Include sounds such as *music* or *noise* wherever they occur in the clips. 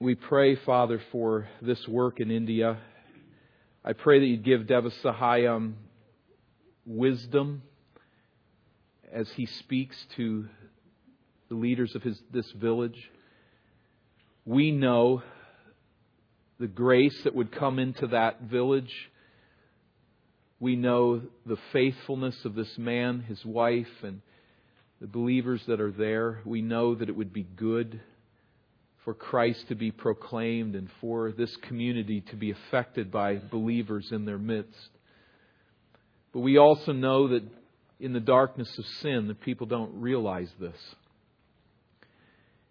we pray, Father, for this work in India. I pray that you'd give Devasahayam wisdom as he speaks to the leaders of his, this village. We know the grace that would come into that village. We know the faithfulness of this man, his wife, and the believers that are there. We know that it would be good for Christ to be proclaimed and for this community to be affected by believers in their midst. But we also know that in the darkness of sin, that people don't realize this.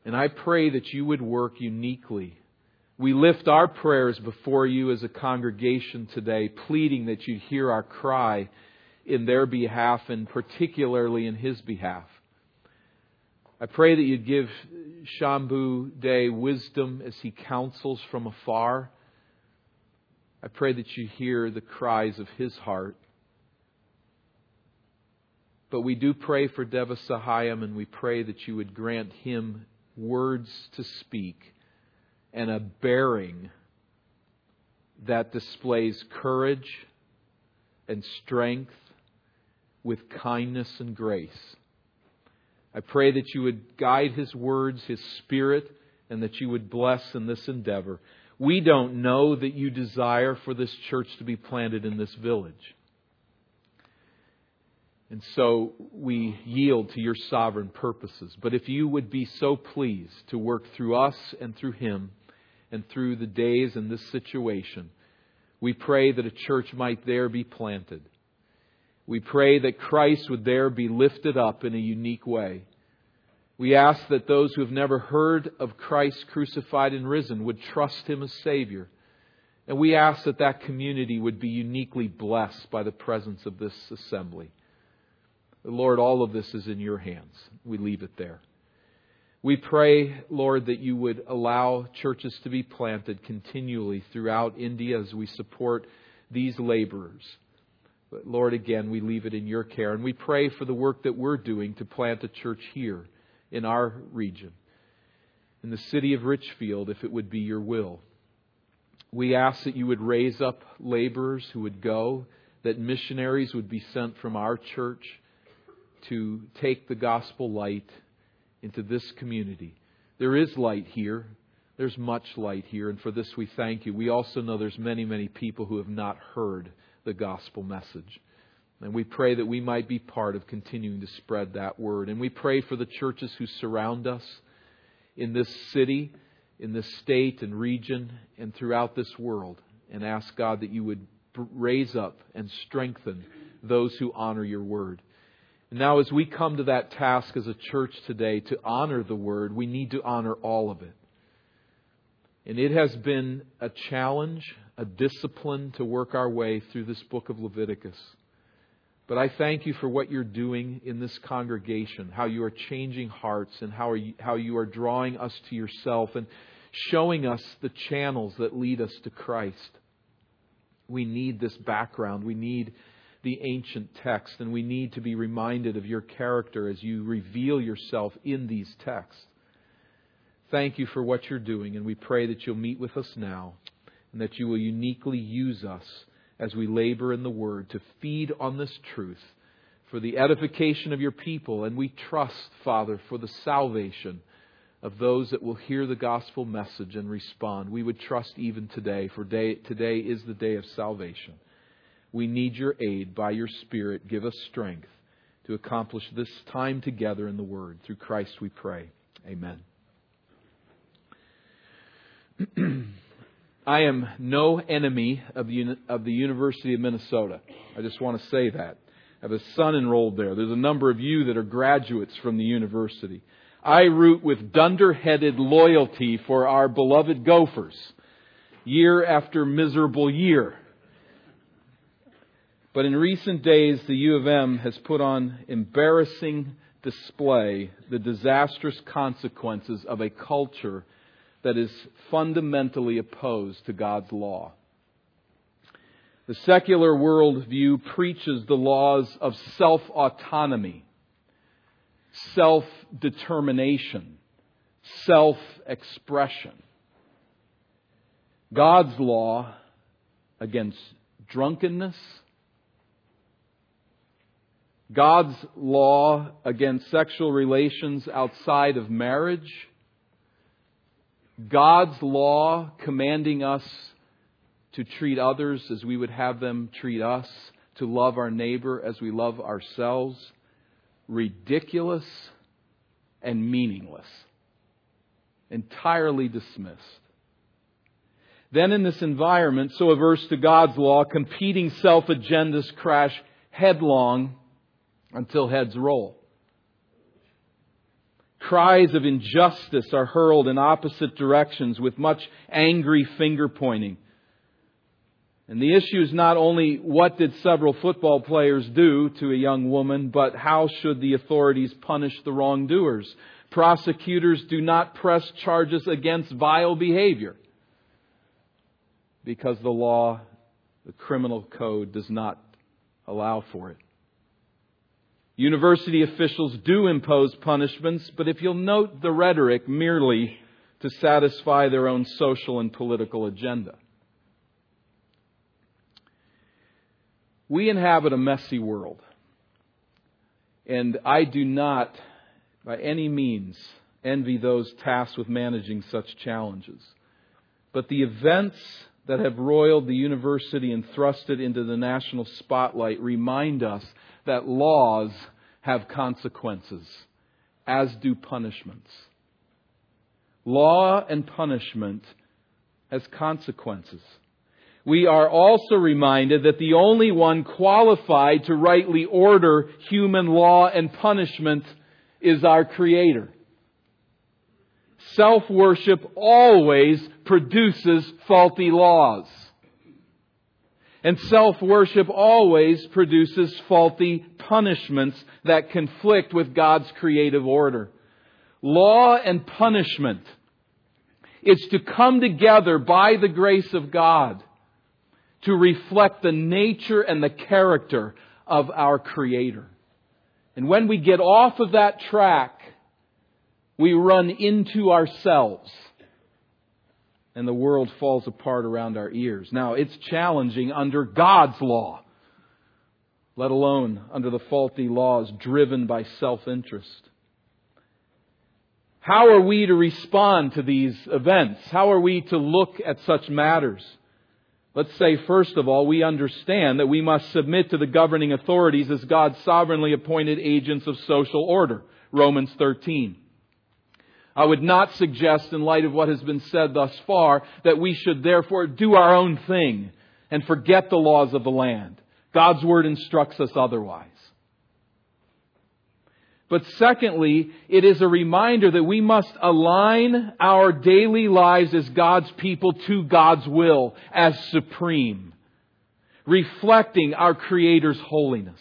And I pray that you would work uniquely. We lift our prayers before you as a congregation today, pleading that you'd hear our cry in their behalf and particularly in his behalf. I pray that you'd give Shambhu Day wisdom as he counsels from afar. I pray that you hear the cries of his heart. But we do pray for Deva Sahayam and we pray that you would grant him words to speak and a bearing that displays courage and strength with kindness and grace. I pray that you would guide his words, his spirit, and that you would bless in this endeavor. We don't know that you desire for this church to be planted in this village. And so we yield to your sovereign purposes. But if you would be so pleased to work through us and through him and through the days in this situation, we pray that a church might there be planted. We pray that Christ would there be lifted up in a unique way. We ask that those who have never heard of Christ crucified and risen would trust him as Savior. And we ask that that community would be uniquely blessed by the presence of this assembly. Lord, all of this is in your hands. We leave it there. We pray, Lord, that you would allow churches to be planted continually throughout India as we support these laborers. But Lord, again, we leave it in your care. And we pray for the work that we're doing to plant a church here in our region, in the city of Richfield, if it would be your will. We ask that you would raise up laborers who would go, that missionaries would be sent from our church to take the gospel light into this community. There is light here. There's much light here, and for this we thank you. We also know there's many, many people who have not heard the gospel message. And we pray that we might be part of continuing to spread that word. And we pray for the churches who surround us in this city, in this state and region, and throughout this world. And ask God that you would raise up and strengthen those who honor your word. And now, as we come to that task as a church today to honor the Word, we need to honor all of it. And it has been a challenge, a discipline to work our way through this book of Leviticus. But I thank you for what you're doing in this congregation, how you are changing hearts, and how, you, how you are drawing us to yourself and showing us the channels that lead us to Christ. We need this background. We need the ancient text, and we need to be reminded of your character as you reveal yourself in these texts. Thank you for what you're doing, and we pray that you'll meet with us now and that you will uniquely use us as we labor in the Word to feed on this truth for the edification of your people. And we trust, Father, for the salvation of those that will hear the gospel message and respond. We would trust even today, for day, today is the day of salvation. We need your aid by your Spirit. Give us strength to accomplish this time together in the Word. Through Christ we pray. Amen. *clears throat* I am no enemy of the, of the University of Minnesota. I just want to say that. I have a son enrolled there. There's a number of you that are graduates from the university. I root with dunderheaded loyalty for our beloved Gophers, year after miserable year. But in recent days, the U of M has put on embarrassing display the disastrous consequences of a culture that is fundamentally opposed to God's law. The secular worldview preaches the laws of self autonomy, self determination, self expression. God's law against drunkenness, God's law against sexual relations outside of marriage, God's law commanding us to treat others as we would have them treat us, to love our neighbor as we love ourselves, ridiculous and meaningless, entirely dismissed. Then, in this environment, so averse to God's law, competing self agendas crash headlong until heads roll. Cries of injustice are hurled in opposite directions with much angry finger pointing. And the issue is not only what did several football players do to a young woman, but how should the authorities punish the wrongdoers? Prosecutors do not press charges against vile behavior because the law, the criminal code, does not allow for it. University officials do impose punishments, but if you'll note the rhetoric merely to satisfy their own social and political agenda. We inhabit a messy world. And I do not, by any means, envy those tasked with managing such challenges. But the events that have roiled the university and thrust it into the national spotlight remind us that laws have consequences, as do punishments. Law and punishment has consequences. We are also reminded that the only one qualified to rightly order human law and punishment is our Creator. Self worship always produces faulty laws. And self worship always produces faulty punishments that conflict with God's creative order. Law and punishment is to come together by the grace of God to reflect the nature and the character of our Creator. And when we get off of that track, we run into ourselves and the world falls apart around our ears. Now, it's challenging under God's law, let alone under the faulty laws driven by self interest. How are we to respond to these events? How are we to look at such matters? Let's say, first of all, we understand that we must submit to the governing authorities as God's sovereignly appointed agents of social order. Romans 13. I would not suggest, in light of what has been said thus far, that we should therefore do our own thing and forget the laws of the land. God's Word instructs us otherwise. But secondly, it is a reminder that we must align our daily lives as God's people to God's will as supreme, reflecting our Creator's holiness.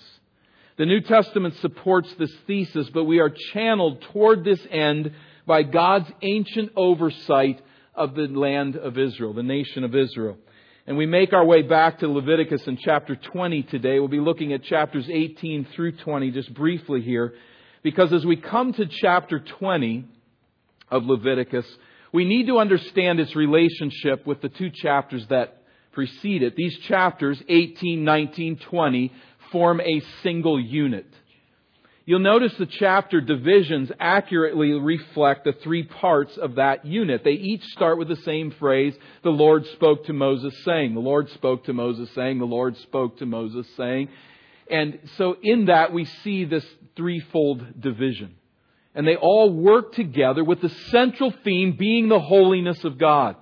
The New Testament supports this thesis, but we are channeled toward this end by God's ancient oversight of the land of Israel, the nation of Israel. And we make our way back to Leviticus in chapter 20 today. We'll be looking at chapters 18 through 20 just briefly here. Because as we come to chapter 20 of Leviticus, we need to understand its relationship with the two chapters that precede it. These chapters, 18, 19, 20, form a single unit. You'll notice the chapter divisions accurately reflect the three parts of that unit. They each start with the same phrase, the Lord spoke to Moses saying, the Lord spoke to Moses saying, the Lord spoke to Moses saying. And so in that we see this threefold division. And they all work together with the central theme being the holiness of God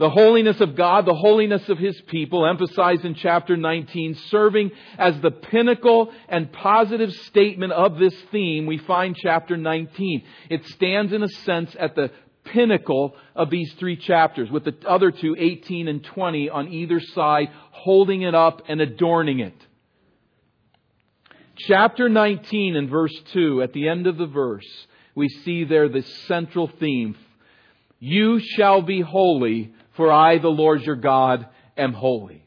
the holiness of God, the holiness of His people, emphasized in chapter 19, serving as the pinnacle and positive statement of this theme, we find chapter 19. It stands in a sense at the pinnacle of these three chapters, with the other two, 18 and 20, on either side, holding it up and adorning it. Chapter 19 and verse 2, at the end of the verse, we see there the central theme. You shall be holy, for I, the Lord your God, am holy.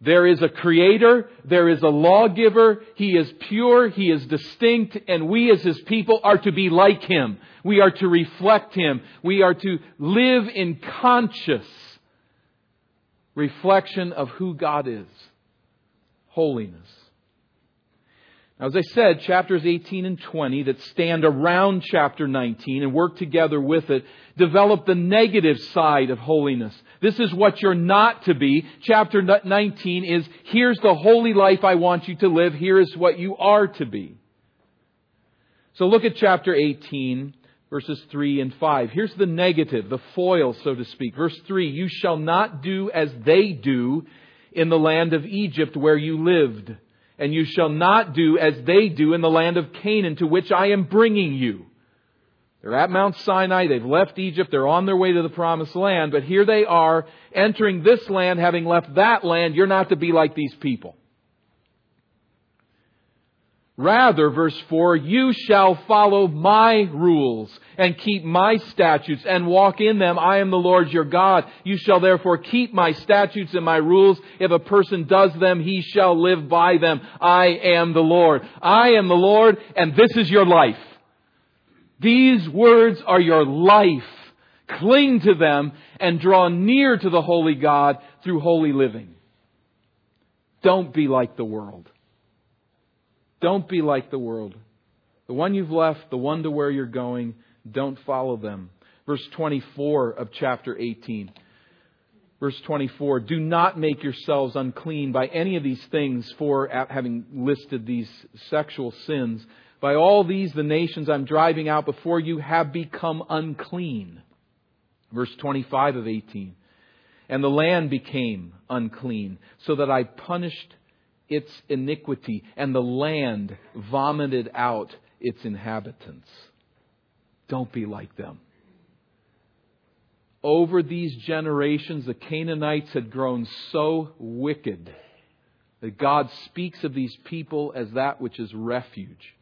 There is a creator, there is a lawgiver, he is pure, he is distinct, and we as his people are to be like him. We are to reflect him. We are to live in conscious reflection of who God is holiness. As I said, chapters 18 and 20 that stand around chapter 19 and work together with it develop the negative side of holiness. This is what you're not to be. Chapter 19 is here's the holy life I want you to live. Here is what you are to be. So look at chapter 18, verses 3 and 5. Here's the negative, the foil, so to speak. Verse 3 You shall not do as they do in the land of Egypt where you lived, and you shall not do as they do in the land of Canaan to which I am bringing you. They're at Mount Sinai, they've left Egypt, they're on their way to the promised land, but here they are entering this land having left that land. You're not to be like these people. Rather, verse 4, you shall follow my rules and keep my statutes and walk in them. I am the Lord your God. You shall therefore keep my statutes and my rules. If a person does them, he shall live by them. I am the Lord. I am the Lord and this is your life. These words are your life. Cling to them and draw near to the holy God through holy living. Don't be like the world. Don't be like the world. The one you've left, the one to where you're going, don't follow them. Verse 24 of chapter 18. Verse 24, do not make yourselves unclean by any of these things for having listed these sexual sins. By all these, the nations I'm driving out before you have become unclean. Verse 25 of 18. And the land became unclean, so that I punished its iniquity, and the land vomited out its inhabitants. Don't be like them. Over these generations, the Canaanites had grown so wicked that God speaks of these people as that which is refuge.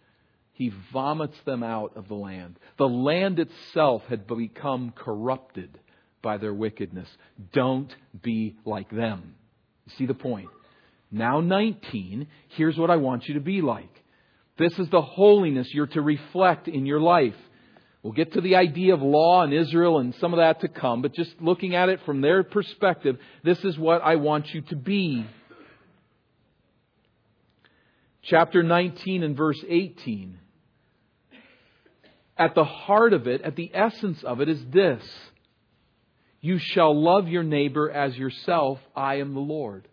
He vomits them out of the land. The land itself had become corrupted by their wickedness. Don't be like them. You see the point? Now 19, here's what I want you to be like. This is the holiness you're to reflect in your life. We'll get to the idea of law in Israel and some of that to come, but just looking at it from their perspective, this is what I want you to be. Chapter 19 and verse 18. At the heart of it, at the essence of it, is this You shall love your neighbor as yourself. I am the Lord.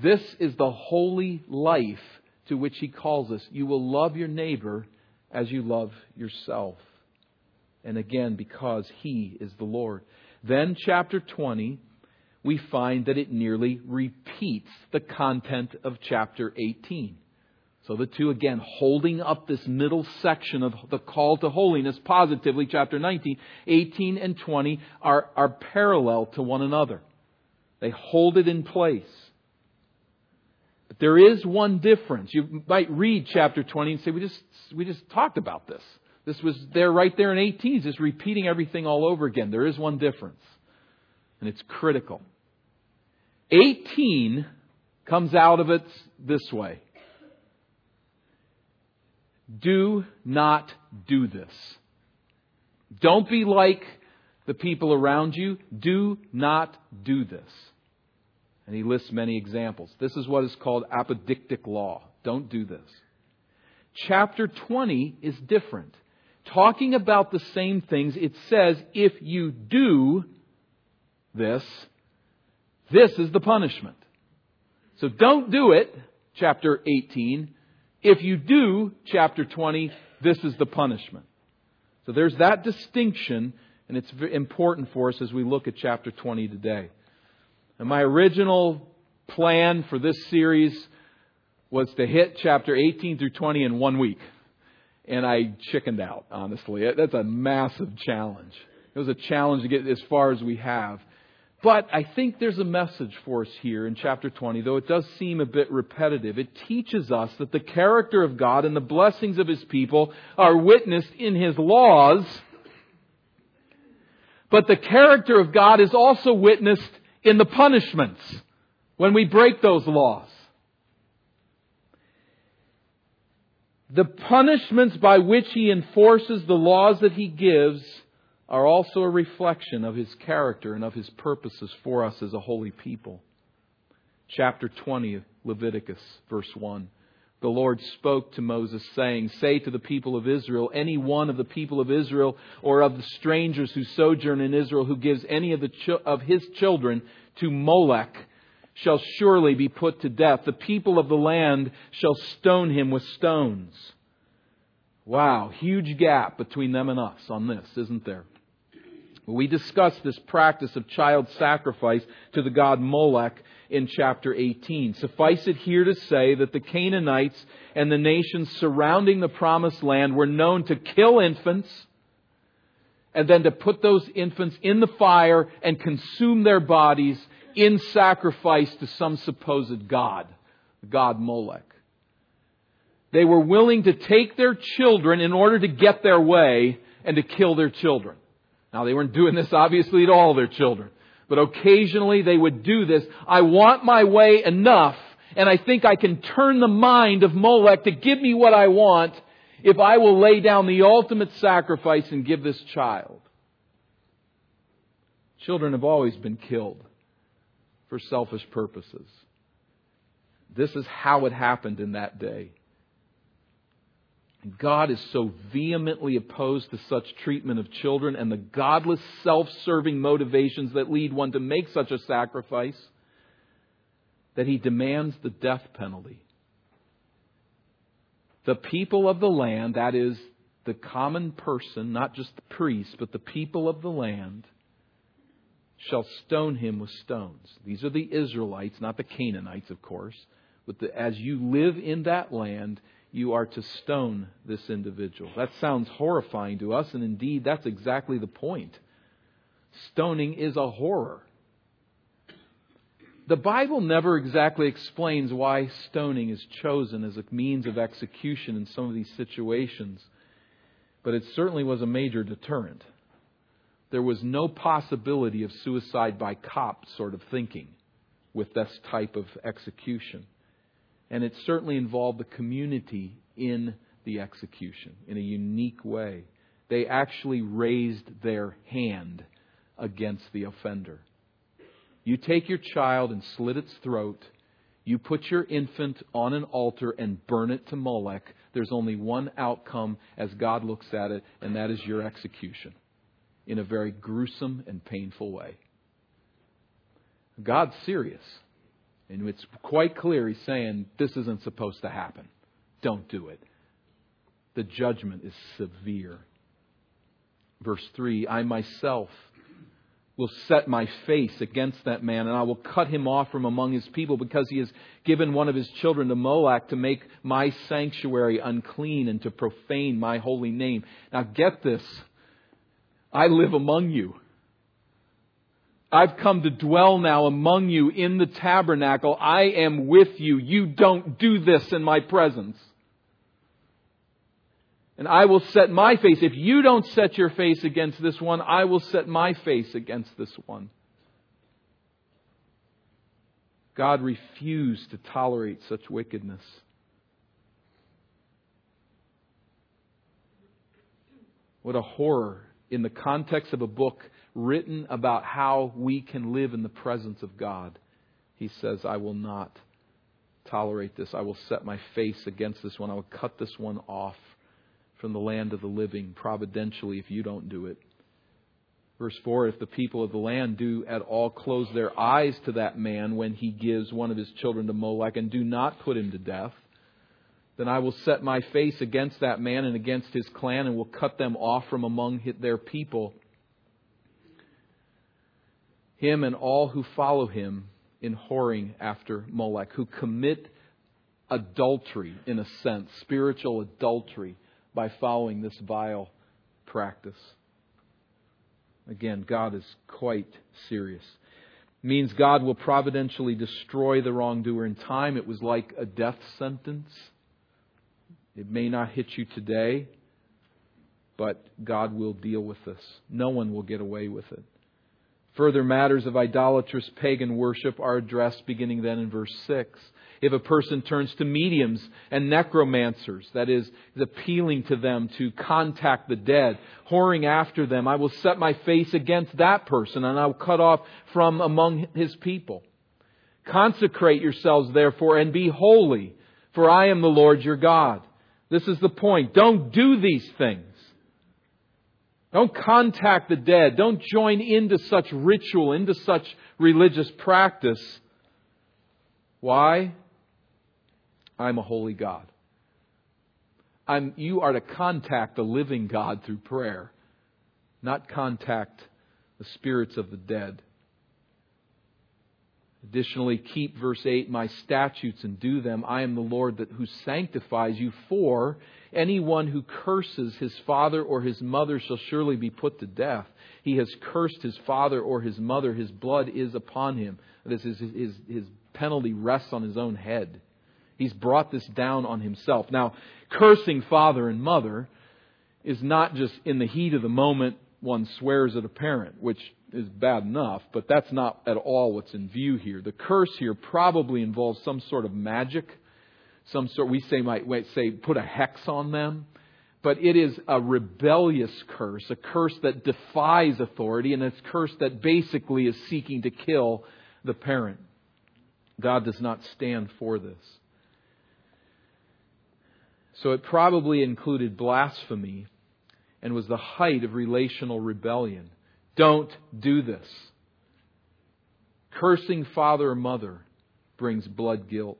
This is the holy life to which he calls us. You will love your neighbor as you love yourself. And again, because he is the Lord. Then, chapter 20, we find that it nearly repeats the content of chapter 18. So the two, again, holding up this middle section of the call to holiness positively, chapter 19, 18 and 20 are, are parallel to one another. They hold it in place. But there is one difference. You might read chapter 20 and say, we just, we just talked about this. This was there right there in 18. It's just repeating everything all over again. There is one difference. And it's critical. 18 comes out of it this way. Do not do this. Don't be like the people around you. Do not do this. And he lists many examples. This is what is called apodictic law. Don't do this. Chapter 20 is different. Talking about the same things, it says, if you do this, this is the punishment. So don't do it, chapter 18. If you do, chapter 20, this is the punishment. So there's that distinction, and it's important for us as we look at chapter 20 today. And my original plan for this series was to hit chapter 18 through 20 in one week. And I chickened out, honestly. That's a massive challenge. It was a challenge to get as far as we have. But I think there's a message for us here in chapter 20, though it does seem a bit repetitive. It teaches us that the character of God and the blessings of His people are witnessed in His laws, but the character of God is also witnessed in the punishments when we break those laws. The punishments by which He enforces the laws that He gives are also a reflection of his character and of his purposes for us as a holy people. Chapter 20 Leviticus, verse 1. The Lord spoke to Moses, saying, Say to the people of Israel, any one of the people of Israel or of the strangers who sojourn in Israel who gives any of, the of his children to Molech shall surely be put to death. The people of the land shall stone him with stones. Wow, huge gap between them and us on this, isn't there? We discussed this practice of child sacrifice to the god Molech in chapter 18. Suffice it here to say that the Canaanites and the nations surrounding the promised land were known to kill infants and then to put those infants in the fire and consume their bodies in sacrifice to some supposed god, the god Molech. They were willing to take their children in order to get their way and to kill their children. Now, they weren't doing this obviously to all their children, but occasionally they would do this. I want my way enough, and I think I can turn the mind of Molech to give me what I want if I will lay down the ultimate sacrifice and give this child. Children have always been killed for selfish purposes. This is how it happened in that day. God is so vehemently opposed to such treatment of children and the godless, self serving motivations that lead one to make such a sacrifice that he demands the death penalty. The people of the land, that is, the common person, not just the priest, but the people of the land, shall stone him with stones. These are the Israelites, not the Canaanites, of course. But the, as you live in that land, you are to stone this individual. That sounds horrifying to us, and indeed, that's exactly the point. Stoning is a horror. The Bible never exactly explains why stoning is chosen as a means of execution in some of these situations, but it certainly was a major deterrent. There was no possibility of suicide by cop sort of thinking with this type of execution and it certainly involved the community in the execution in a unique way. They actually raised their hand against the offender. You take your child and slit its throat. You put your infant on an altar and burn it to Molech. There's only one outcome as God looks at it, and that is your execution in a very gruesome and painful way. God's serious. And it's quite clear he's saying this isn't supposed to happen. Don't do it. The judgment is severe. Verse 3 I myself will set my face against that man, and I will cut him off from among his people, because he has given one of his children to Molech to make my sanctuary unclean and to profane my holy name. Now get this. I live among you. I've come to dwell now among you in the tabernacle. I am with you. You don't do this in my presence. And I will set my face. If you don't set your face against this one, I will set my face against this one. God refused to tolerate such wickedness. What a horror in the context of a book written about how we can live in the presence of God. He says, I will not tolerate this. I will set my face against this one. I will cut this one off from the land of the living providentially if you don't do it. Verse 4 If the people of the land do at all close their eyes to that man when he gives one of his children to Molech and do not put him to death, then I will set my face against that man and against his clan and will cut them off from among their people him and all who follow him in whoring after Molech, who commit adultery, in a sense, spiritual adultery, by following this vile practice. Again, God is quite serious. Means God will providentially destroy the wrongdoer in time. It was like a death sentence. It may not hit you today, but God will deal with this. No one will get away with it. Further matters of idolatrous pagan worship are addressed beginning then in verse 6. If a person turns to mediums and necromancers, that is, is appealing to them to contact the dead, whoring after them, I will set my face against that person and I will cut off from among his people. Consecrate yourselves therefore and be holy, for I am the Lord your God. This is the point. Don't do these things. Don't contact the dead. Don't join into such ritual, into such religious practice. Why? I'm a holy God. I'm, you are to contact the living God through prayer, not contact the spirits of the dead. Additionally, keep verse 8, my statutes and do them. I am the Lord that, who sanctifies you. For anyone who curses his father or his mother shall surely be put to death. He has cursed his father or his mother. His blood is upon him. This is his, his, his penalty rests on his own head. He's brought this down on himself. Now, cursing father and mother is not just in the heat of the moment one swears at a parent, which is bad enough, but that's not at all what's in view here. The curse here probably involves some sort of magic, some sort, we say, might say, put a hex on them. But it is a rebellious curse, a curse that defies authority, and it's a curse that basically is seeking to kill the parent. God does not stand for this. So it probably included blasphemy and was the height of relational rebellion. Don't do this. Cursing father or mother brings blood guilt.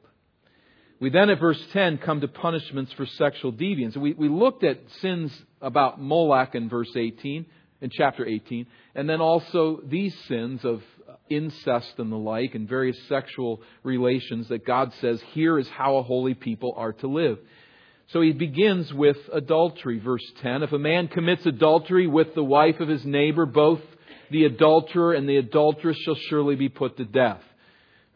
We then at verse 10 come to punishments for sexual deviance. We, we looked at sins about Moloch in verse 18, in chapter 18, and then also these sins of incest and the like and various sexual relations that God says here is how a holy people are to live. So he begins with adultery, verse 10. If a man commits adultery with the wife of his neighbor, both the adulterer and the adulteress shall surely be put to death.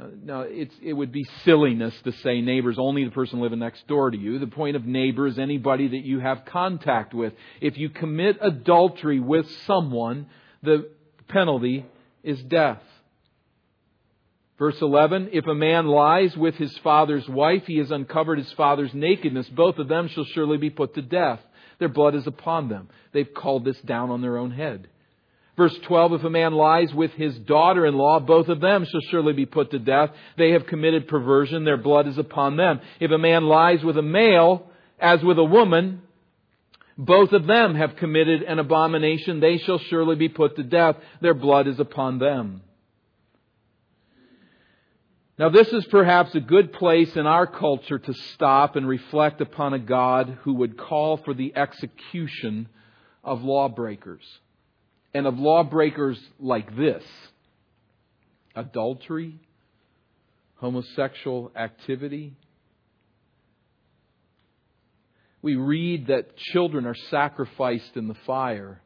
Uh, now, it would be silliness to say neighbor is only the person living next door to you. The point of neighbor is anybody that you have contact with. If you commit adultery with someone, the penalty is death. Verse 11, if a man lies with his father's wife, he has uncovered his father's nakedness. Both of them shall surely be put to death. Their blood is upon them. They've called this down on their own head. Verse 12, if a man lies with his daughter-in-law, both of them shall surely be put to death. They have committed perversion. Their blood is upon them. If a man lies with a male, as with a woman, both of them have committed an abomination. They shall surely be put to death. Their blood is upon them. Now, this is perhaps a good place in our culture to stop and reflect upon a God who would call for the execution of lawbreakers. And of lawbreakers like this adultery, homosexual activity. We read that children are sacrificed in the fire.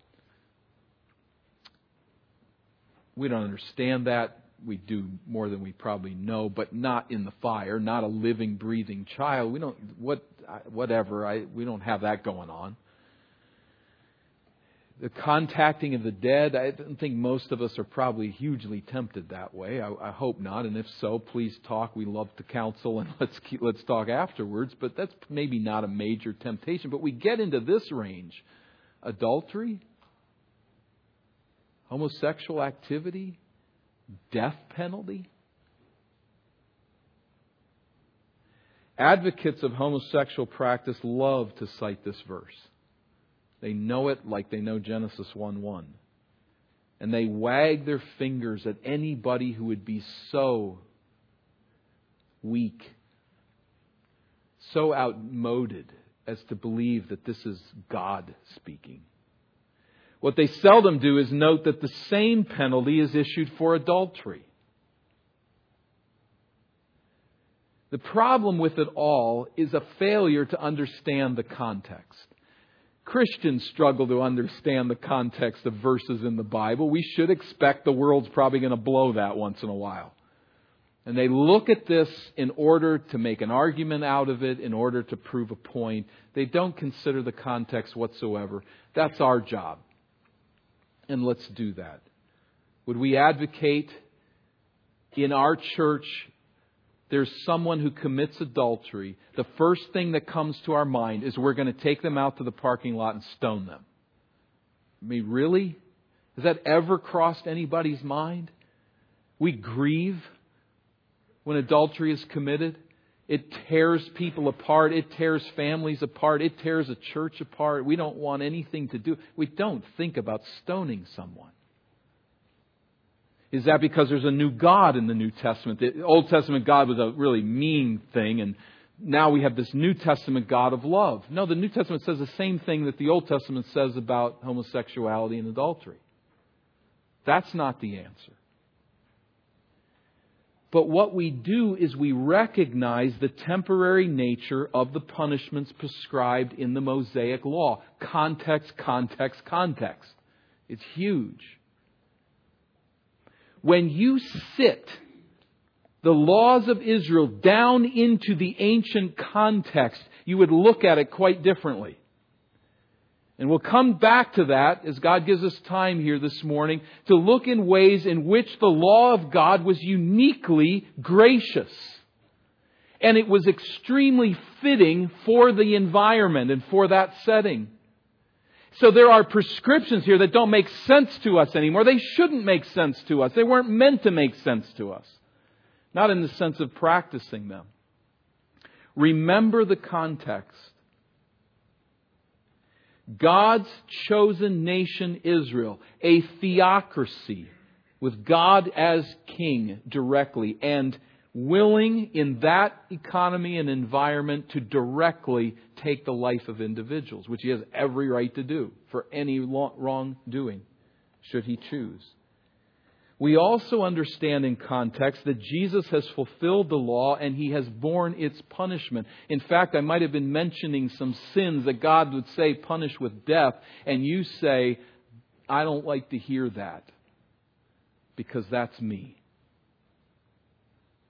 We don't understand that we do more than we probably know, but not in the fire, not a living, breathing child. We don't, what, whatever, I, we don't have that going on. The contacting of the dead, I don't think most of us are probably hugely tempted that way. I, I hope not, and if so, please talk. We love to counsel, and *laughs* let's keep, let's talk afterwards. But that's maybe not a major temptation. But we get into this range: adultery, homosexual activity, death penalty? Advocates of homosexual practice love to cite this verse. They know it like they know Genesis 1 1. And they wag their fingers at anybody who would be so weak, so outmoded as to believe that this is God speaking. What they seldom do is note that the same penalty is issued for adultery. The problem with it all is a failure to understand the context. Christians struggle to understand the context of verses in the Bible. We should expect the world's probably going to blow that once in a while. And they look at this in order to make an argument out of it, in order to prove a point. They don't consider the context whatsoever. That's our job and let's do that. Would we advocate in our church there's someone who commits adultery, the first thing that comes to our mind is we're going to take them out to the parking lot and stone them. I mean, really? Has that ever crossed anybody's mind? We grieve when adultery is committed. It tears people apart. It tears families apart. It tears a church apart. We don't want anything to do. We don't think about stoning someone. Is that because there's a new God in the New Testament? The Old Testament God was a really mean thing, and now we have this New Testament God of love. No, the New Testament says the same thing that the Old Testament says about homosexuality and adultery. That's not the answer. But what we do is we recognize the temporary nature of the punishments prescribed in the Mosaic law. Context, context, context. It's huge when you sit the laws of Israel down into the ancient context, you would look at it quite differently. And we'll come back to that as God gives us time here this morning to look in ways in which the law of God was uniquely gracious. And it was extremely fitting for the environment and for that setting. So there are prescriptions here that don't make sense to us anymore. They shouldn't make sense to us. They weren't meant to make sense to us. Not in the sense of practicing them. Remember the context. God's chosen nation Israel, a theocracy with God as king directly and willing in that economy and environment to directly take the life of individuals, which he has every right to do for any wrongdoing, should he choose. We also understand in context that Jesus has fulfilled the law and he has borne its punishment. In fact, I might have been mentioning some sins that God would say punish with death, and you say, I don't like to hear that because that's me.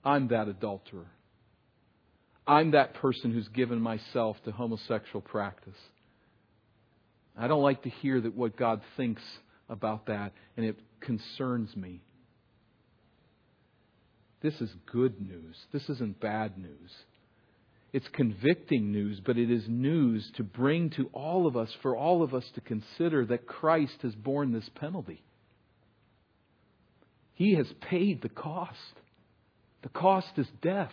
I'm that adulterer. I'm that person who's given myself to homosexual practice. I don't like to hear that what God thinks about that, and it concerns me. This is good news. This isn't bad news. It's convicting news, but it is news to bring to all of us, for all of us to consider that Christ has borne this penalty. He has paid the cost. The cost is death.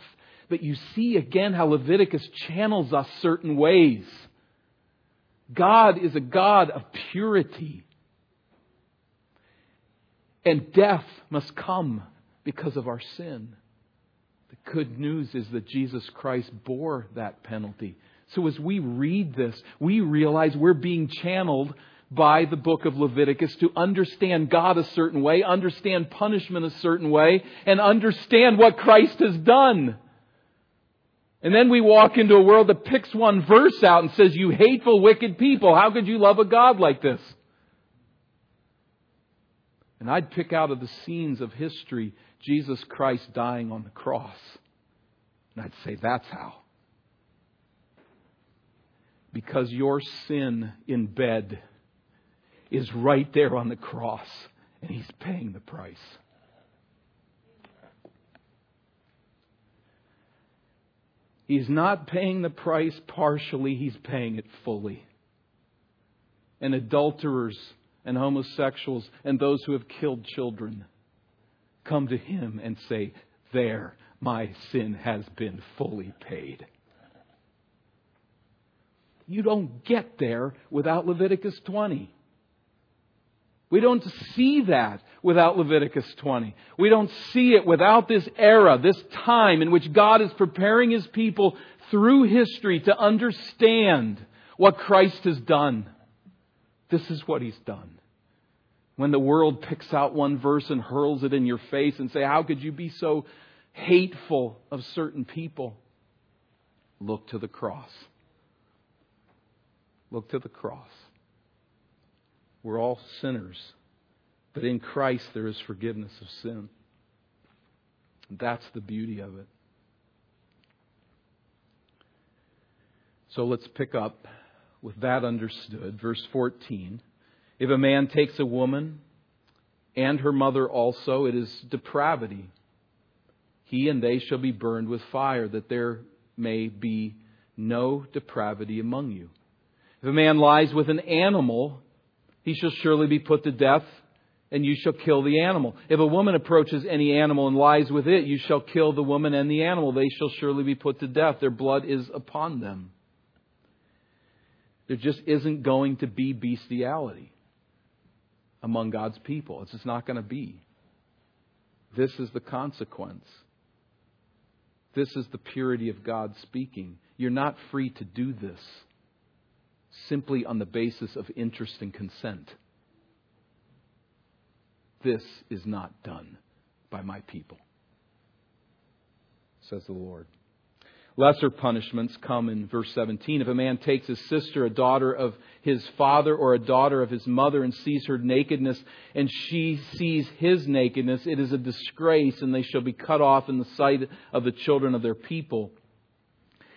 But you see again how Leviticus channels us certain ways. God is a God of purity. And death must come because of our sin. The good news is that Jesus Christ bore that penalty. So as we read this, we realize we're being channeled by the book of Leviticus to understand God a certain way, understand punishment a certain way, and understand what Christ has done. And then we walk into a world that picks one verse out and says, You hateful, wicked people, how could you love a God like this? And I'd pick out of the scenes of history Jesus Christ dying on the cross. And I'd say, That's how. Because your sin in bed is right there on the cross, and He's paying the price. He's not paying the price partially, He's paying it fully. And adulterers and homosexuals and those who have killed children come to Him and say, There, my sin has been fully paid. You don't get there without Leviticus 20. We don't see that without Leviticus 20. We don't see it without this era, this time in which God is preparing His people through history to understand what Christ has done. This is what He's done. When the world picks out one verse and hurls it in your face and say, how could you be so hateful of certain people? Look to the cross. Look to the cross. We're all sinners. But in Christ, there is forgiveness of sin. That's the beauty of it. So let's pick up with that understood. Verse 14. If a man takes a woman and her mother also. It is depravity. He and they shall be burned with fire, that there may be no depravity among you. If a man lies with an animal, he shall surely be put to death, and you shall kill the animal. If a woman approaches any animal and lies with it, you shall kill the woman and the animal. They shall surely be put to death. Their blood is upon them. There just isn't going to be bestiality among God's people. It's just not going to be. This is the consequence. This is the purity of God speaking. You're not free to do this simply on the basis of interest and consent. This is not done by my people, says the Lord. Lesser punishments come in verse 17. If a man takes his sister, a daughter of his father, or a daughter of his mother, and sees her nakedness, and she sees his nakedness, it is a disgrace, and they shall be cut off in the sight of the children of their people.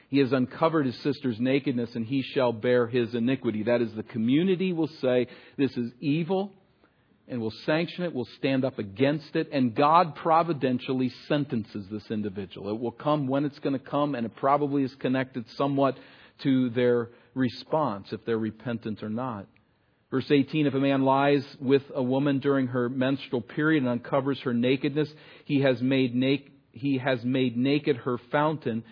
He has uncovered his sister's nakedness, and he shall bear his iniquity. That is, the community will say, This is evil and will sanction it, will stand up against it, and God providentially sentences this individual. It will come when it's going to come, and it probably is connected somewhat to their response, if they're repentant or not. Verse 18 If a man lies with a woman during her menstrual period and uncovers her nakedness, he has made, na- he has made naked her fountain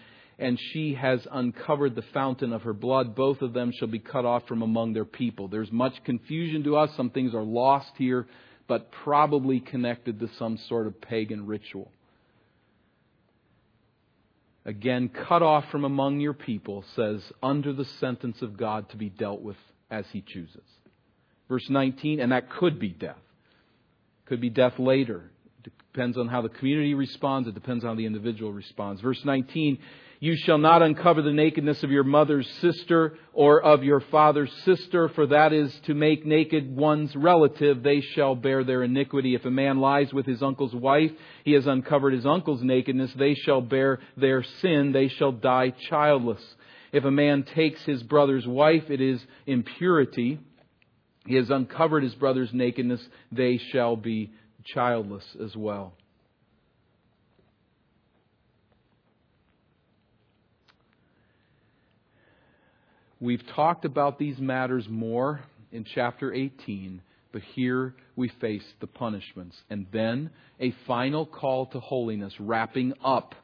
and she has uncovered the fountain of her blood. Both of them shall be cut off from among their people. There's much confusion to us. Some things are lost here, but probably connected to some sort of pagan ritual. Again, cut off from among your people says, under the sentence of God to be dealt with as he chooses. Verse 19, and that could be death. Could be death later. Depends on how the community responds. It depends on how the individual responds. Verse 19, you shall not uncover the nakedness of your mother's sister or of your father's sister, for that is to make naked one's relative. They shall bear their iniquity. If a man lies with his uncle's wife, he has uncovered his uncle's nakedness. They shall bear their sin. They shall die childless. If a man takes his brother's wife, it is impurity. He has uncovered his brother's nakedness. They shall be childless as well. We've talked about these matters more in chapter 18, but here we face the punishments. And then a final call to holiness, wrapping up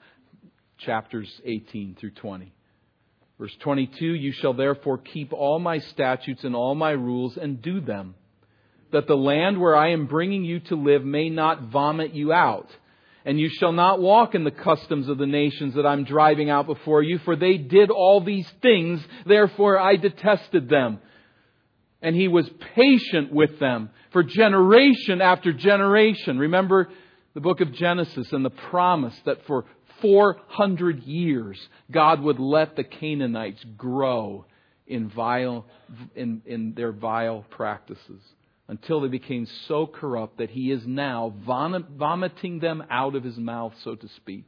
chapters 18 through 20. Verse 22 You shall therefore keep all my statutes and all my rules and do them, that the land where I am bringing you to live may not vomit you out and you shall not walk in the customs of the nations that I'm driving out before you, for they did all these things, therefore I detested them. And he was patient with them for generation after generation. Remember the book of Genesis and the promise that for 400 years God would let the Canaanites grow in vile, in, in their vile practices until they became so corrupt that he is now vomiting them out of his mouth, so to speak,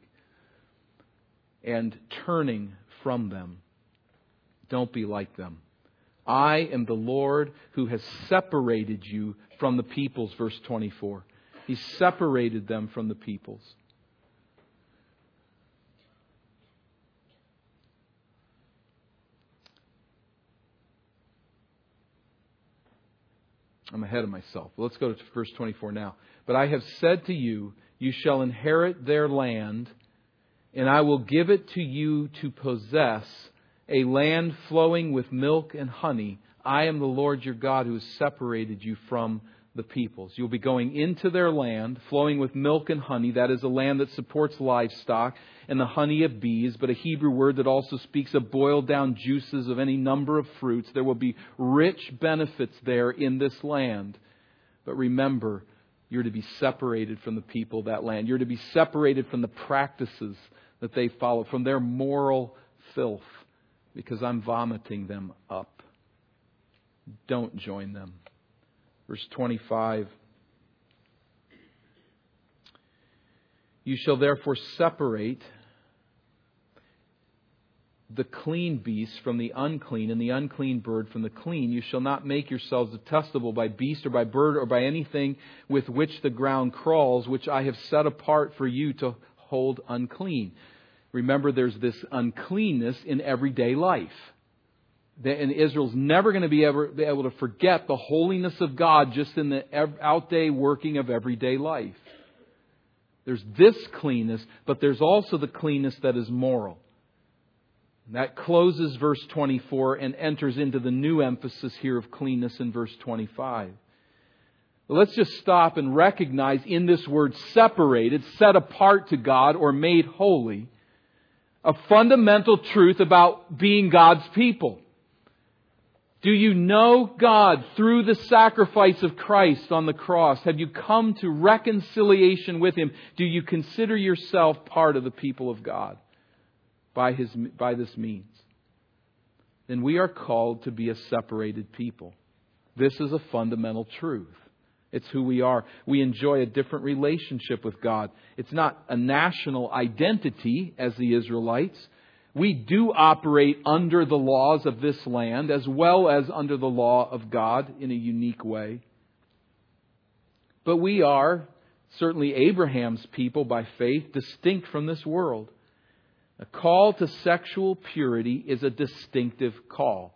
and turning from them. Don't be like them. I am the Lord who has separated you from the peoples, verse 24. He separated them from the peoples. I'm ahead of myself. Let's go to verse 24 now. But I have said to you, you shall inherit their land, and I will give it to you to possess a land flowing with milk and honey. I am the Lord your God who has separated you from the peoples. You'll be going into their land, flowing with milk and honey. That is a land that supports livestock and the honey of bees, but a Hebrew word that also speaks of boiled down juices of any number of fruits. There will be rich benefits there in this land. But remember, you're to be separated from the people of that land. You're to be separated from the practices that they follow, from their moral filth, because I'm vomiting them up. Don't join them. Verse 25. You shall therefore separate the clean beast from the unclean, and the unclean bird from the clean. You shall not make yourselves detestable by beast or by bird or by anything with which the ground crawls, which I have set apart for you to hold unclean. Remember, there's this uncleanness in everyday life. And Israel's never going to be able, be able to forget the holiness of God just in the out day working of everyday life. There's this cleanness, but there's also the cleanness that is moral. And That closes verse 24 and enters into the new emphasis here of cleanness in verse 25. But let's just stop and recognize in this word separated, set apart to God, or made holy, a fundamental truth about being God's people. Do you know God through the sacrifice of Christ on the cross? Have you come to reconciliation with Him? Do you consider yourself part of the people of God by, his, by this means? Then we are called to be a separated people. This is a fundamental truth. It's who we are. We enjoy a different relationship with God. It's not a national identity as the Israelites. We do operate under the laws of this land as well as under the law of God in a unique way. But we are, certainly Abraham's people by faith, distinct from this world. A call to sexual purity is a distinctive call.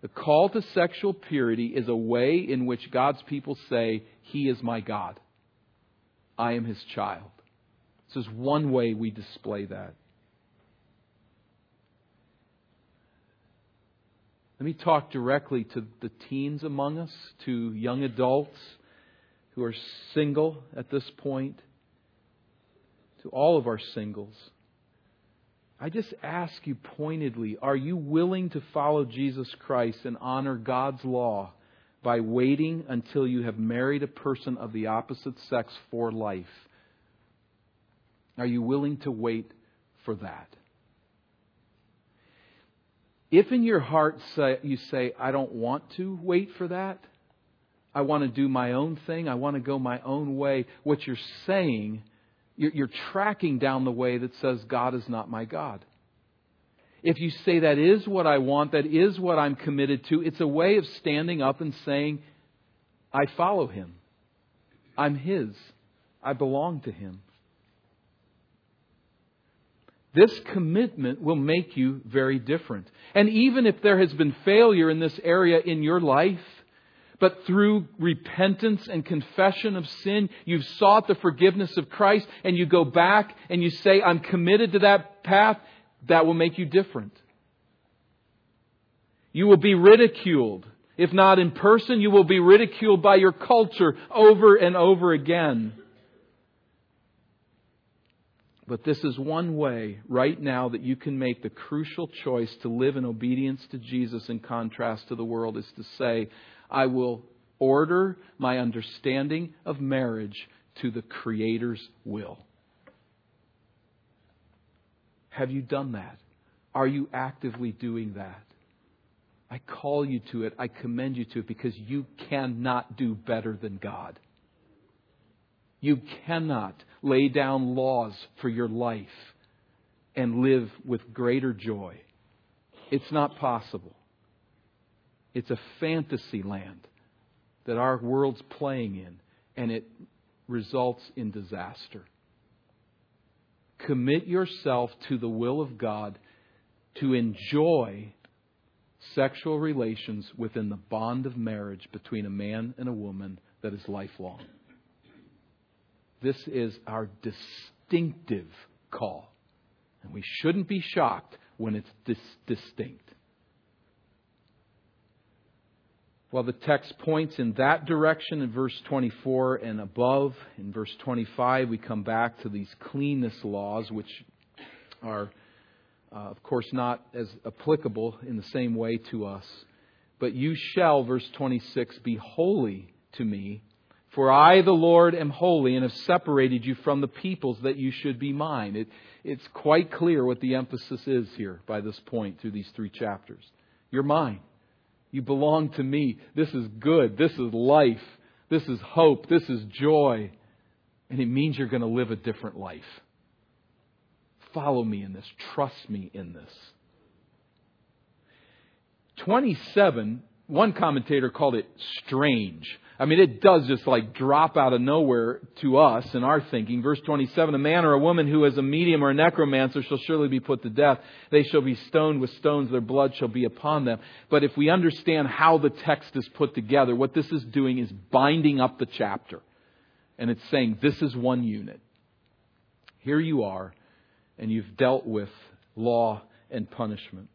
The call to sexual purity is a way in which God's people say, He is my God. I am His child. This is one way we display that. Let me talk directly to the teens among us, to young adults who are single at this point, to all of our singles. I just ask you pointedly are you willing to follow Jesus Christ and honor God's law by waiting until you have married a person of the opposite sex for life? Are you willing to wait for that? If in your heart say, you say, I don't want to wait for that, I want to do my own thing, I want to go my own way, what you're saying you're, you're tracking down the way that says, God is not my God. If you say that is what I want, that is what I'm committed to, it's a way of standing up and saying, I follow him. I'm his. I belong to him. This commitment will make you very different. And even if there has been failure in this area in your life, but through repentance and confession of sin, you've sought the forgiveness of Christ, and you go back and you say, I'm committed to that path, that will make you different. You will be ridiculed. If not in person, you will be ridiculed by your culture over and over again. But this is one way right now that you can make the crucial choice to live in obedience to Jesus in contrast to the world is to say, I will order my understanding of marriage to the Creator's will. Have you done that? Are you actively doing that? I call you to it. I commend you to it because you cannot do better than God. You cannot lay down laws for your life and live with greater joy. It's not possible. It's a fantasy land that our world's playing in, and it results in disaster. Commit yourself to the will of God to enjoy sexual relations within the bond of marriage between a man and a woman that is lifelong. This is our distinctive call. And we shouldn't be shocked when it's dis- distinct. Well, the text points in that direction in verse 24 and above. In verse 25, we come back to these cleanness laws, which are, uh, of course, not as applicable in the same way to us. But you shall, verse 26, be holy to me, for I, the Lord, am holy and have separated you from the peoples that you should be mine. It, it's quite clear what the emphasis is here by this point through these three chapters. You're mine. You belong to me. This is good. This is life. This is hope. This is joy. And it means you're going to live a different life. Follow me in this. Trust me in this. 27, one commentator called it strange. I mean, it does just like drop out of nowhere to us in our thinking. Verse 27, a man or a woman who is a medium or a necromancer shall surely be put to death. They shall be stoned with stones, their blood shall be upon them. But if we understand how the text is put together, what this is doing is binding up the chapter. And it's saying, this is one unit. Here you are, and you've dealt with law and punishment.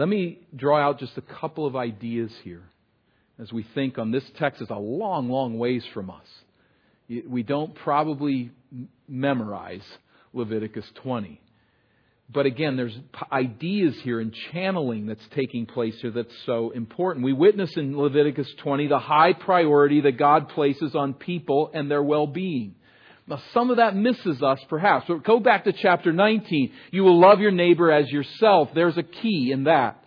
Let me draw out just a couple of ideas here as we think on this text is a long, long ways from us. We don't probably memorize Leviticus 20. But again, there's ideas here and channeling that's taking place here that's so important. We witness in Leviticus 20 the high priority that God places on people and their well-being. Now, some of that misses us, perhaps. But go back to chapter 19. You will love your neighbor as yourself. There's a key in that.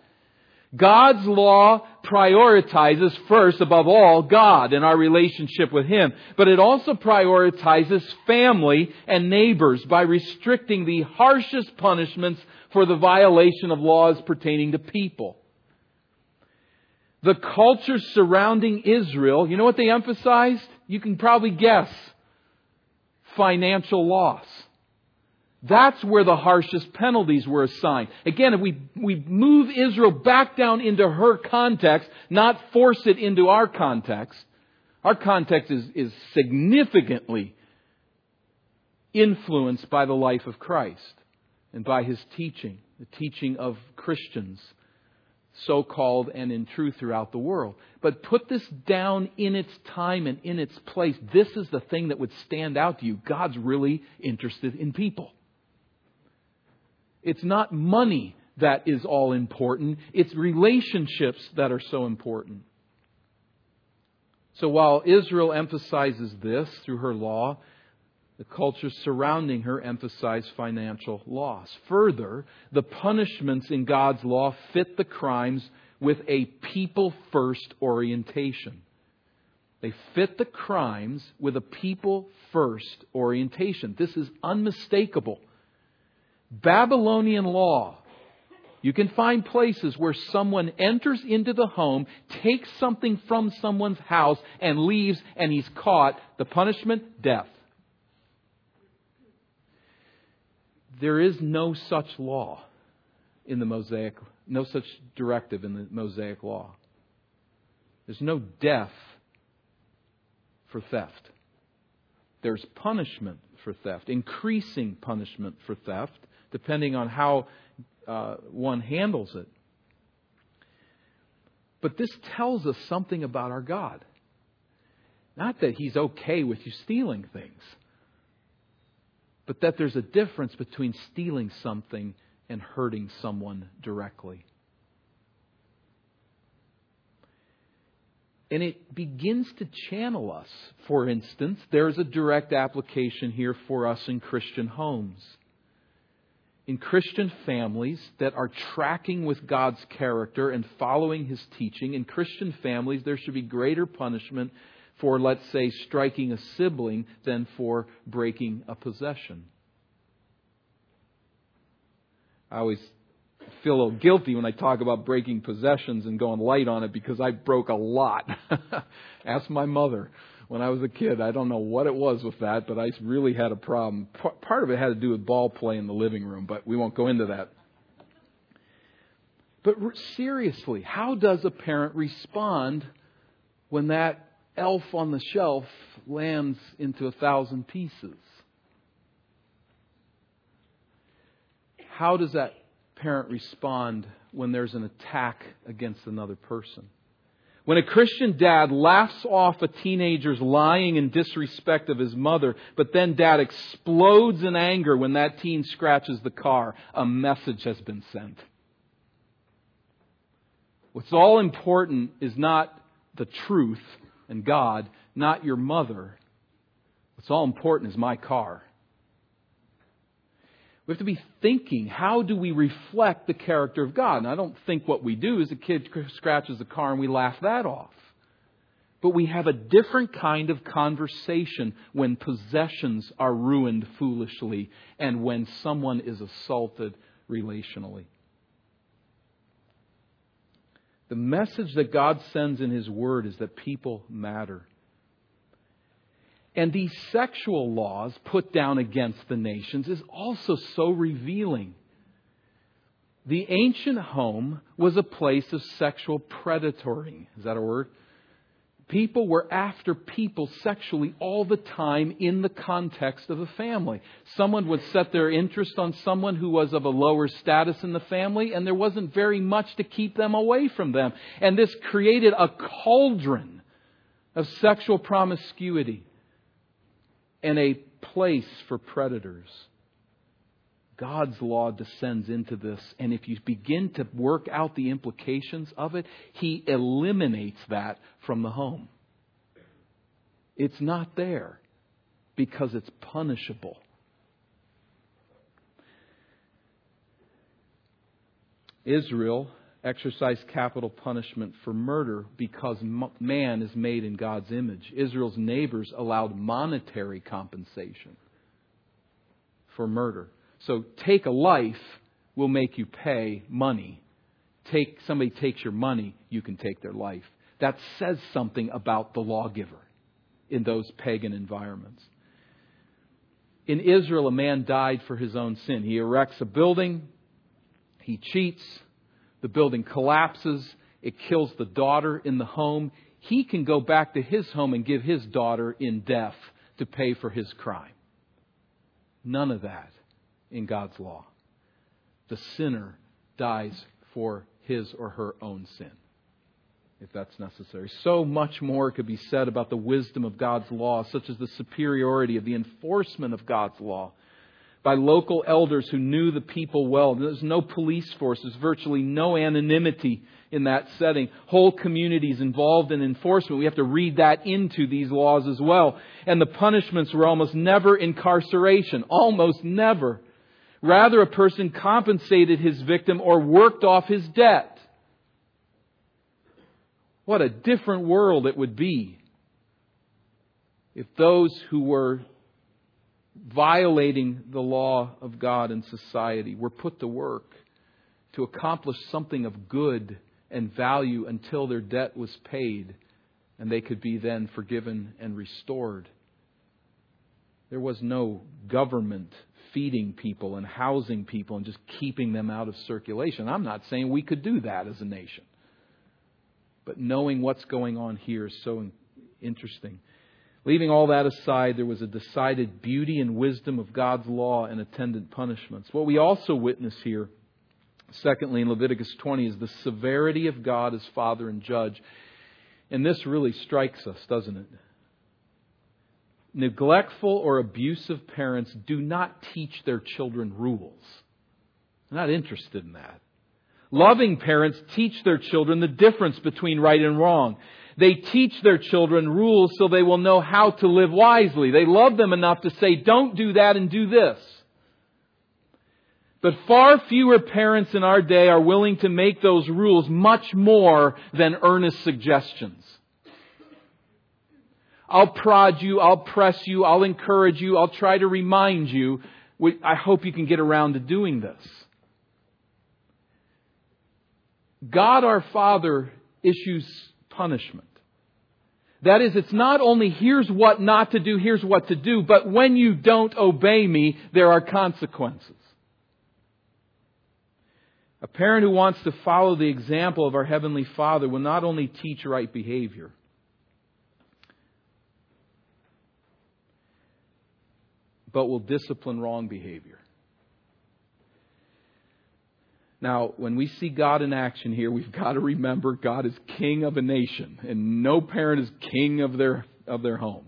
God's law prioritizes first, above all, God and our relationship with Him. But it also prioritizes family and neighbors by restricting the harshest punishments for the violation of laws pertaining to people. The culture surrounding Israel, you know what they emphasized? You can probably guess. Financial loss. That's where the harshest penalties were assigned. Again, if we, we move Israel back down into her context, not force it into our context, our context is, is significantly influenced by the life of Christ and by his teaching, the teaching of Christians, so called and in truth throughout the world. But put this down in its time and in its place. This is the thing that would stand out to you. God's really interested in people. It's not money that is all important, it's relationships that are so important. So while Israel emphasizes this through her law, the culture surrounding her emphasized financial loss. Further, the punishments in God's law fit the crimes with a people first orientation. They fit the crimes with a people first orientation. This is unmistakable Babylonian law. You can find places where someone enters into the home, takes something from someone's house, and leaves, and he's caught. The punishment? Death. There is no such law in the Mosaic, no such directive in the Mosaic law. There's no death for theft. There's punishment for theft, increasing punishment for theft depending on how uh, one handles it. But this tells us something about our God. Not that He's okay with you stealing things, but that there's a difference between stealing something and hurting someone directly. And it begins to channel us. For instance, there's a direct application here for us in Christian homes in Christian families that are tracking with God's character and following His teaching, in Christian families, there should be greater punishment for, let's say, striking a sibling than for breaking a possession. I always feel a little guilty when I talk about breaking possessions and going light on it because I broke a lot. *laughs* Ask my mother when I was a kid. I don't know what it was with that, but I really had a problem. Part of it had to do with ball play in the living room, but we won't go into that. But seriously, how does a parent respond when that elf on the shelf lands into a thousand pieces? How does that parent respond when there's an attack against another person? When a Christian dad laughs off a teenager's lying and disrespect of his mother, but then dad explodes in anger when that teen scratches the car, a message has been sent. What's all important is not the truth and God, not your mother. What's all important is my car. We have to be thinking, how do we reflect the character of God? And I don't think what we do is a kid scratches the car and we laugh that off. But we have a different kind of conversation when possessions are ruined foolishly and when someone is assaulted relationally. The message that God sends in His Word is that people matter. And these sexual laws put down against the nations is also so revealing. The ancient home was a place of sexual predatory. Is that a word? People were after people sexually all the time in the context of a family. Someone would set their interest on someone who was of a lower status in the family, and there wasn't very much to keep them away from them. And this created a cauldron of sexual promiscuity and a place for predators. God's law descends into this, and if you begin to work out the implications of it, He eliminates that from the home. It's not there because it's punishable. Israel exercised capital punishment for murder because man is made in God's image. Israel's neighbors allowed monetary compensation for murder. So take a life will make you pay money. Take somebody takes your money, you can take their life. That says something about the lawgiver in those pagan environments. In Israel, a man died for his own sin. He erects a building, he cheats, the building collapses, it kills the daughter in the home. He can go back to his home and give his daughter in death to pay for his crime. None of that in God's law. The sinner dies for his or her own sin, if that's necessary. So much more could be said about the wisdom of God's law, such as the superiority of the enforcement of God's law by local elders who knew the people well. There's no police force, there's virtually no anonymity in that setting. Whole communities involved in enforcement. We have to read that into these laws as well. And the punishments were almost never incarceration, almost never. Rather, a person compensated his victim or worked off his debt. What a different world it would be if those who were violating the law of God and society were put to work to accomplish something of good and value until their debt was paid and they could be then forgiven and restored. There was no government feeding people and housing people and just keeping them out of circulation. I'm not saying we could do that as a nation. But knowing what's going on here is so interesting. Leaving all that aside, there was a decided beauty and wisdom of God's law and attendant punishments. What we also witness here, secondly, in Leviticus 20, is the severity of God as Father and Judge. And this really strikes us, doesn't it? Neglectful or abusive parents do not teach their children rules. They're not interested in that. Loving parents teach their children the difference between right and wrong. They teach their children rules so they will know how to live wisely. They love them enough to say, don't do that and do this. But far fewer parents in our day are willing to make those rules much more than earnest suggestions. I'll prod you, I'll press you, I'll encourage you, I'll try to remind you. I hope you can get around to doing this. God our Father issues punishment. That is, it's not only here's what not to do, here's what to do, but when you don't obey me, there are consequences. A parent who wants to follow the example of our Heavenly Father will not only teach right behavior, but will discipline wrong behavior. Now, when we see God in action here, we've got to remember God is king of a nation, and no parent is king of their, of their home.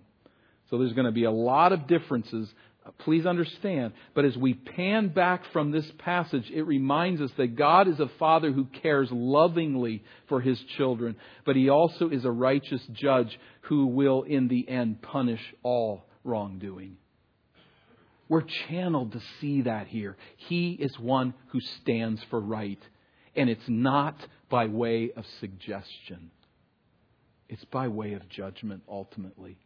So there's going to be a lot of differences. Please understand. But as we pan back from this passage, it reminds us that God is a father who cares lovingly for his children, but he also is a righteous judge who will, in the end, punish all wrongdoing. We're channeled to see that here. He is one who stands for right. And it's not by way of suggestion, it's by way of judgment ultimately.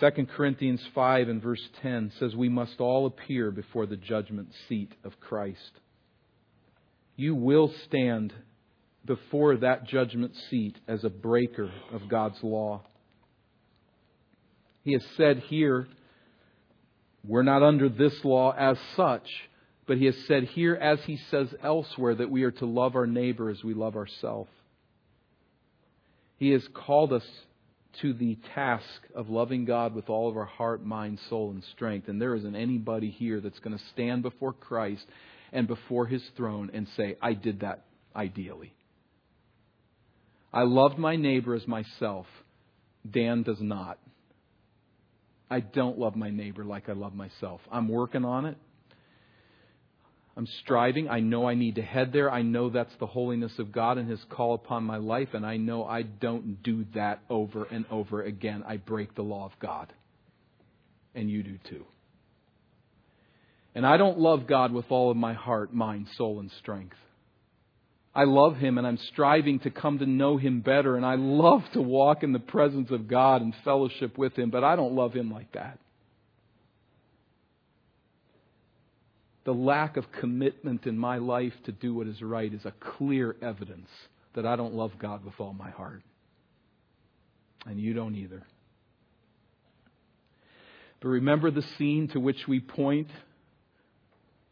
2 Corinthians 5 and verse 10 says, We must all appear before the judgment seat of Christ. you will stand before that judgment seat as a breaker of God's law. He has said here, we're not under this law as such, but he has said here, as he says elsewhere, that we are to love our neighbor as we love ourselves. He has called us to the task of loving God with all of our heart, mind, soul, and strength. And there isn't anybody here that's going to stand before Christ and before his throne and say, I did that ideally. I loved my neighbor as myself. Dan does not. I don't love my neighbor like I love myself. I'm working on it. I'm striving. I know I need to head there. I know that's the holiness of God and His call upon my life, and I know I don't do that over and over again. I break the law of God. And you do too. And I don't love God with all of my heart, mind, soul, and strength. I love Him and I'm striving to come to know Him better, and I love to walk in the presence of God and fellowship with Him, but I don't love Him like that. The lack of commitment in my life to do what is right is a clear evidence that I don't love God with all my heart. And you don't either. But remember the scene to which we point?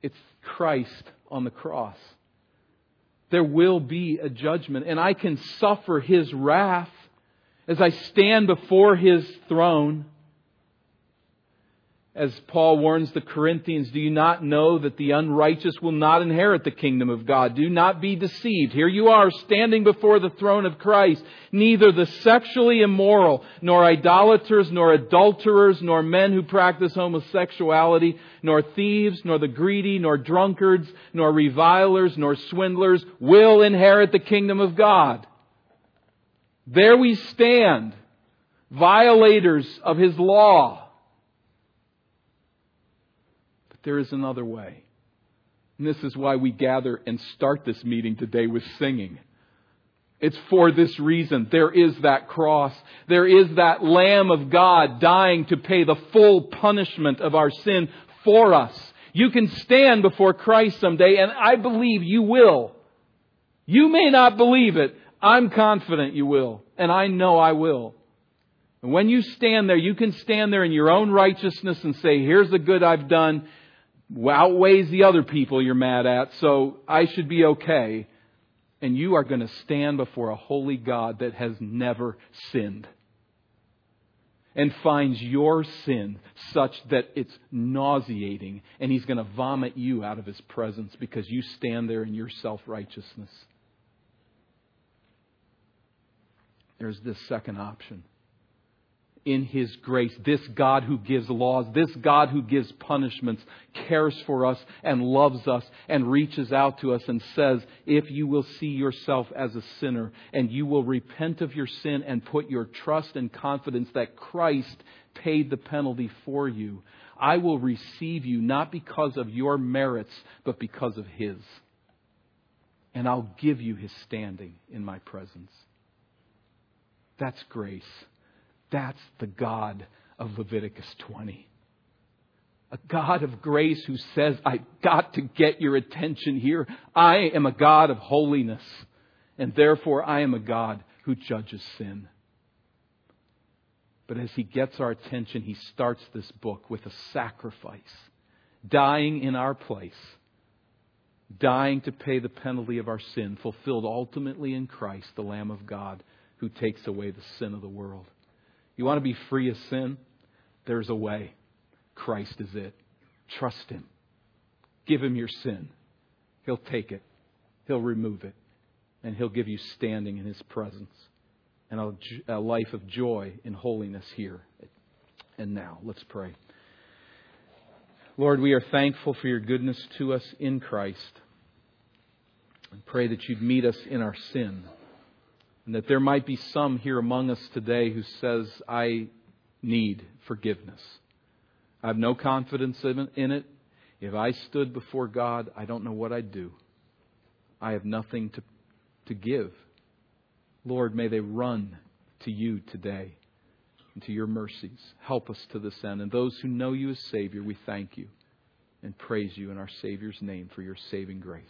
It's Christ on the cross. There will be a judgment, and I can suffer His wrath as I stand before His throne as Paul warns the Corinthians, do you not know that the unrighteous will not inherit the kingdom of God? Do not be deceived. Here you are standing before the throne of Christ. Neither the sexually immoral, nor idolaters, nor adulterers, nor men who practice homosexuality, nor thieves, nor the greedy, nor drunkards, nor revilers, nor swindlers will inherit the kingdom of God. There we stand, violators of His law there is another way. And this is why we gather and start this meeting today with singing. It's for this reason. There is that cross. There is that Lamb of God dying to pay the full punishment of our sin for us. You can stand before Christ someday, and I believe you will. You may not believe it. I'm confident you will, and I know I will. And when you stand there, you can stand there in your own righteousness and say, here's the good I've done, outweighs the other people you're mad at, so I should be okay. And you are going to stand before a holy God that has never sinned and finds your sin such that it's nauseating, and He's going to vomit you out of His presence because you stand there in your self righteousness. There's this second option in His grace. This God who gives laws, this God who gives punishments, cares for us and loves us and reaches out to us and says, if you will see yourself as a sinner and you will repent of your sin and put your trust and confidence that Christ paid the penalty for you, I will receive you not because of your merits, but because of His. And I'll give you His standing in my presence. That's grace. That's the God of Leviticus 20. A God of grace who says, I've got to get your attention here. I am a God of holiness, and therefore I am a God who judges sin. But as he gets our attention, he starts this book with a sacrifice, dying in our place, dying to pay the penalty of our sin, fulfilled ultimately in Christ, the Lamb of God, who takes away the sin of the world. You want to be free of sin? There's a way. Christ is it. Trust Him. Give Him your sin. He'll take it, He'll remove it, and He'll give you standing in His presence and a, a life of joy in holiness here and now. Let's pray. Lord, we are thankful for your goodness to us in Christ. And pray that you'd meet us in our sin. And that there might be some here among us today who says, I need forgiveness. I have no confidence in it. If I stood before God, I don't know what I'd do. I have nothing to, to give. Lord, may they run to you today and to your mercies. Help us to this end. And those who know you as Savior, we thank you and praise you in our Savior's name for your saving grace.